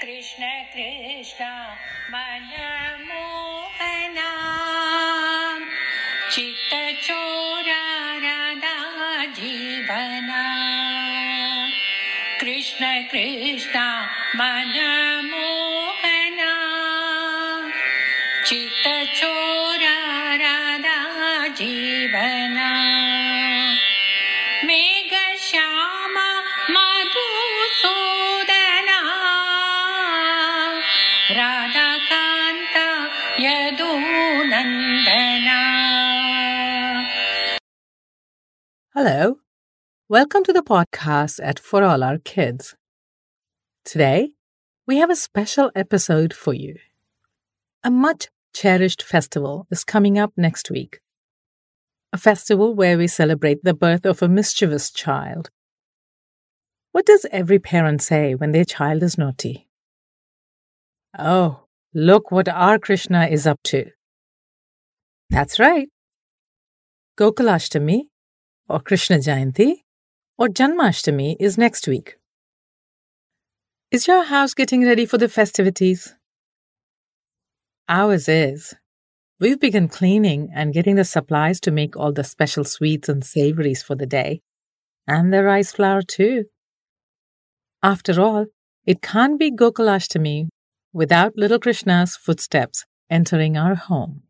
कृष्ण कृष्ण मनमोहना राधा जीवना Krishna Krishna मनमोहना चित्तचोरा Welcome to the podcast at For All Our Kids. Today, we have a special episode for you. A much cherished festival is coming up next week. A festival where we celebrate the birth of a mischievous child. What does every parent say when their child is naughty? Oh, look what our Krishna is up to. That's right. Gokulashtami or Krishna Jayanti or Janmashtami is next week. Is your house getting ready for the festivities? Ours is. We've begun cleaning and getting the supplies to make all the special sweets and savories for the day, and the rice flour too. After all, it can't be Gokulashtami without little Krishna's footsteps entering our home.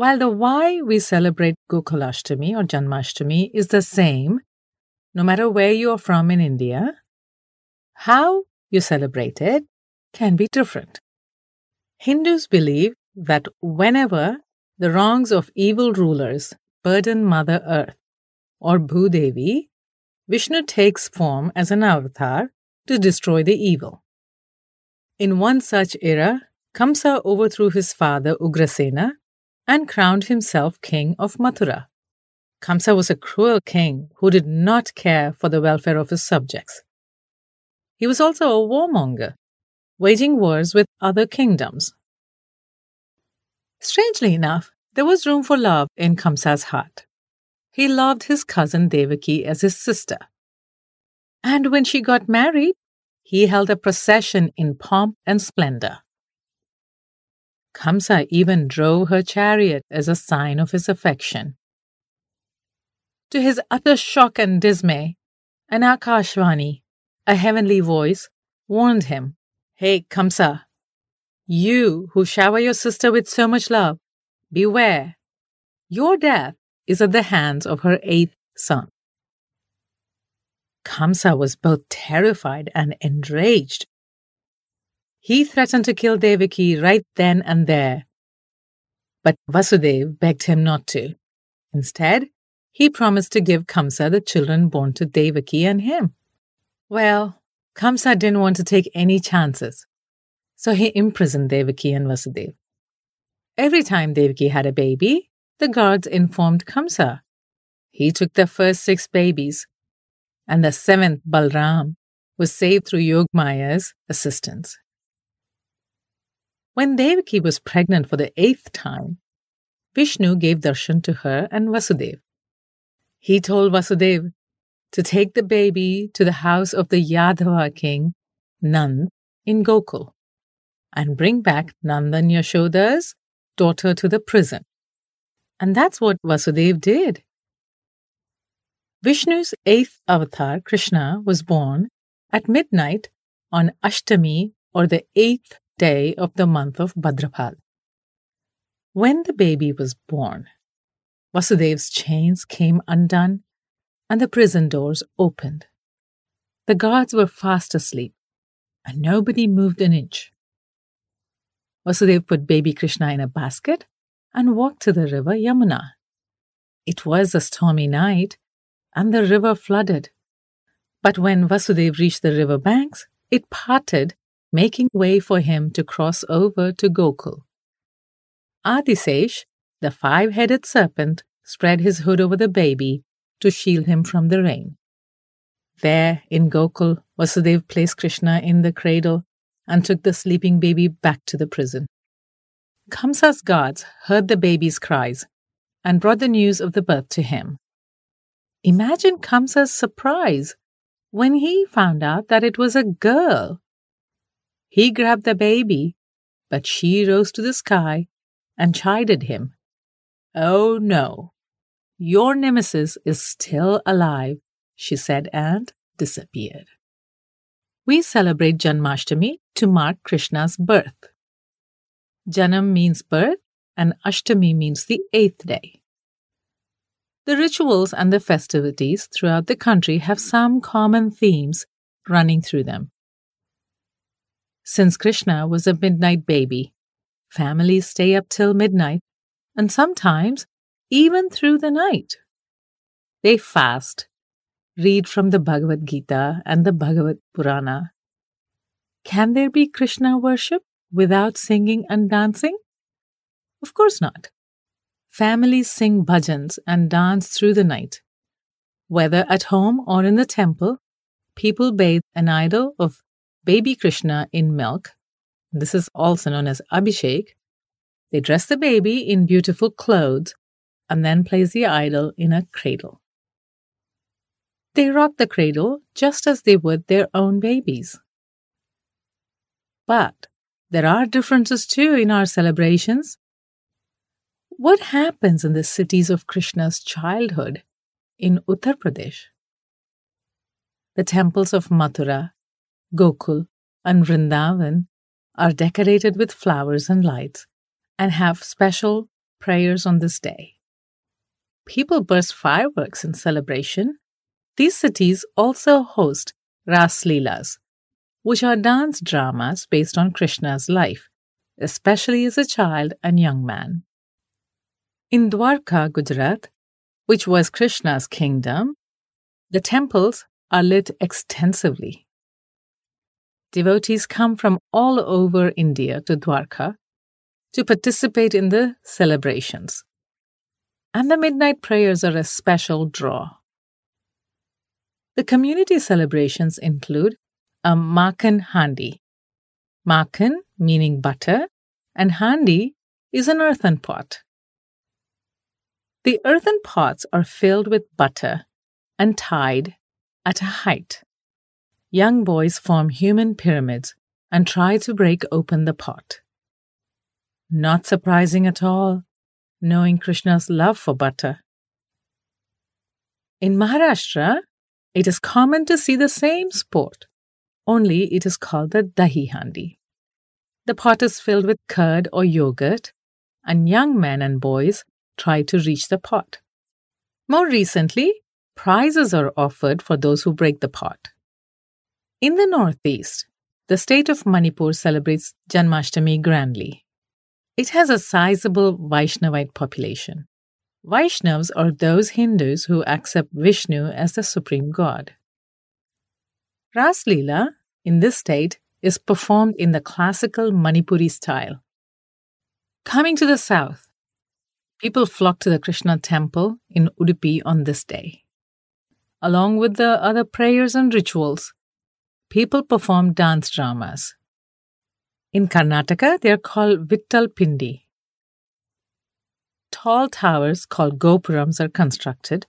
While the why we celebrate Gokulashtami or Janmashtami is the same, no matter where you are from in India, how you celebrate it can be different. Hindus believe that whenever the wrongs of evil rulers burden Mother Earth or Bhudevi, Vishnu takes form as an avatar to destroy the evil. In one such era, Kamsa overthrew his father Ugrasena and crowned himself king of Mathura. Kamsa was a cruel king who did not care for the welfare of his subjects. He was also a warmonger, waging wars with other kingdoms. Strangely enough, there was room for love in Kamsa's heart. He loved his cousin Devaki as his sister. And when she got married, he held a procession in pomp and splendor. Kamsa even drove her chariot as a sign of his affection. To his utter shock and dismay, an Akashvani, a heavenly voice, warned him Hey, Kamsa, you who shower your sister with so much love, beware. Your death is at the hands of her eighth son. Kamsa was both terrified and enraged. He threatened to kill Devaki right then and there. But Vasudev begged him not to. Instead, he promised to give Kamsa the children born to Devaki and him. Well, Kamsa didn't want to take any chances, so he imprisoned Devaki and Vasudev. Every time Devaki had a baby, the guards informed Kamsa. He took the first six babies, and the seventh, Balram, was saved through Yogmaya's assistance. When Devaki was pregnant for the eighth time, Vishnu gave darshan to her and Vasudev. He told Vasudev to take the baby to the house of the Yadava king, Nand, in Gokul, and bring back Nand and Yashoda's daughter to the prison. And that's what Vasudev did. Vishnu's eighth avatar, Krishna, was born at midnight on Ashtami or the eighth day of the month of Bhadrapad. When the baby was born, Vasudev's chains came undone and the prison doors opened. The guards were fast asleep and nobody moved an inch. Vasudev put baby Krishna in a basket and walked to the river Yamuna. It was a stormy night and the river flooded. But when Vasudev reached the river banks, it parted, making way for him to cross over to Gokul. Adisesh, the five headed serpent, spread his hood over the baby to shield him from the rain. There, in Gokul, Vasudev placed Krishna in the cradle and took the sleeping baby back to the prison. Kamsa's guards heard the baby's cries and brought the news of the birth to him. Imagine Kamsa's surprise when he found out that it was a girl. He grabbed the baby, but she rose to the sky and chided him. Oh no, your nemesis is still alive, she said and disappeared. We celebrate Janmashtami to mark Krishna's birth. Janam means birth and Ashtami means the eighth day. The rituals and the festivities throughout the country have some common themes running through them. Since Krishna was a midnight baby, families stay up till midnight and sometimes even through the night. They fast, read from the Bhagavad Gita and the Bhagavad Purana. Can there be Krishna worship without singing and dancing? Of course not. Families sing bhajans and dance through the night. Whether at home or in the temple, people bathe an idol of baby Krishna in milk. This is also known as Abhishek. They dress the baby in beautiful clothes and then place the idol in a cradle. They rock the cradle just as they would their own babies. But there are differences too in our celebrations. What happens in the cities of Krishna's childhood in Uttar Pradesh? The temples of Mathura, Gokul, and Vrindavan are decorated with flowers and lights and have special prayers on this day. People burst fireworks in celebration. These cities also host Ras Leelas, which are dance dramas based on Krishna's life, especially as a child and young man. In Dwarka, Gujarat, which was Krishna's kingdom, the temples are lit extensively. Devotees come from all over India to Dwarka to participate in the celebrations. And the midnight prayers are a special draw. The community celebrations include a Makhan Handi. Makhan meaning butter, and Handi is an earthen pot. The earthen pots are filled with butter and tied at a height. Young boys form human pyramids and try to break open the pot. Not surprising at all, knowing Krishna's love for butter. In Maharashtra, it is common to see the same sport only it is called the dahi handi. The pot is filled with curd or yogurt, and young men and boys try to reach the pot. More recently, prizes are offered for those who break the pot. In the Northeast, the state of Manipur celebrates Janmashtami grandly. It has a sizable Vaishnavite population. Vaishnavas are those Hindus who accept Vishnu as the supreme god. Ras Leela in this state is performed in the classical Manipuri style. Coming to the south, people flock to the Krishna temple in Udupi on this day. Along with the other prayers and rituals, people perform dance dramas. In Karnataka, they are called Vittal Pindi. Tall towers called Gopurams are constructed,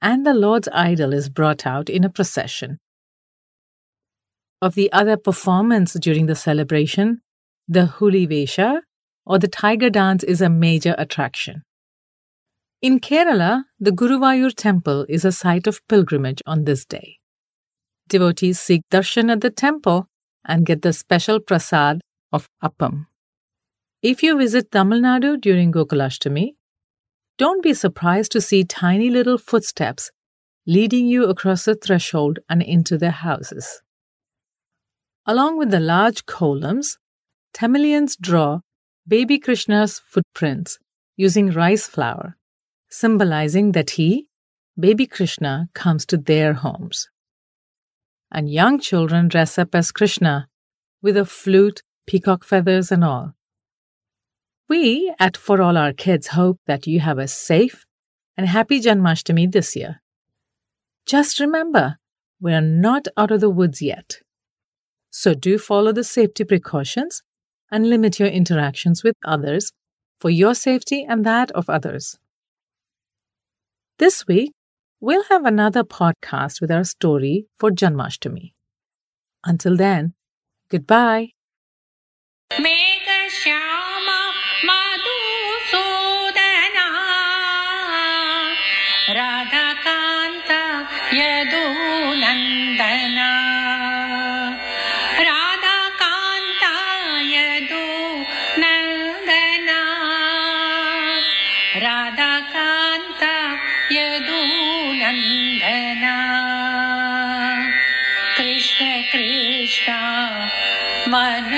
and the Lord's idol is brought out in a procession of the other performance during the celebration, the Huli Vesha or the tiger dance is a major attraction. In Kerala, the Guruvayur temple is a site of pilgrimage on this day. Devotees seek darshan at the temple and get the special prasad of appam. If you visit Tamil Nadu during Gokulashtami, don't be surprised to see tiny little footsteps leading you across the threshold and into their houses. Along with the large kolams, Tamilians draw baby Krishna's footprints using rice flour, symbolizing that he, baby Krishna, comes to their homes. And young children dress up as Krishna with a flute, peacock feathers, and all. We at For All Our Kids hope that you have a safe and happy Janmashtami this year. Just remember, we are not out of the woods yet. So do follow the safety precautions and limit your interactions with others for your safety and that of others. This week, we'll have another podcast with our story for Janmashtami. Until then, goodbye. Me. my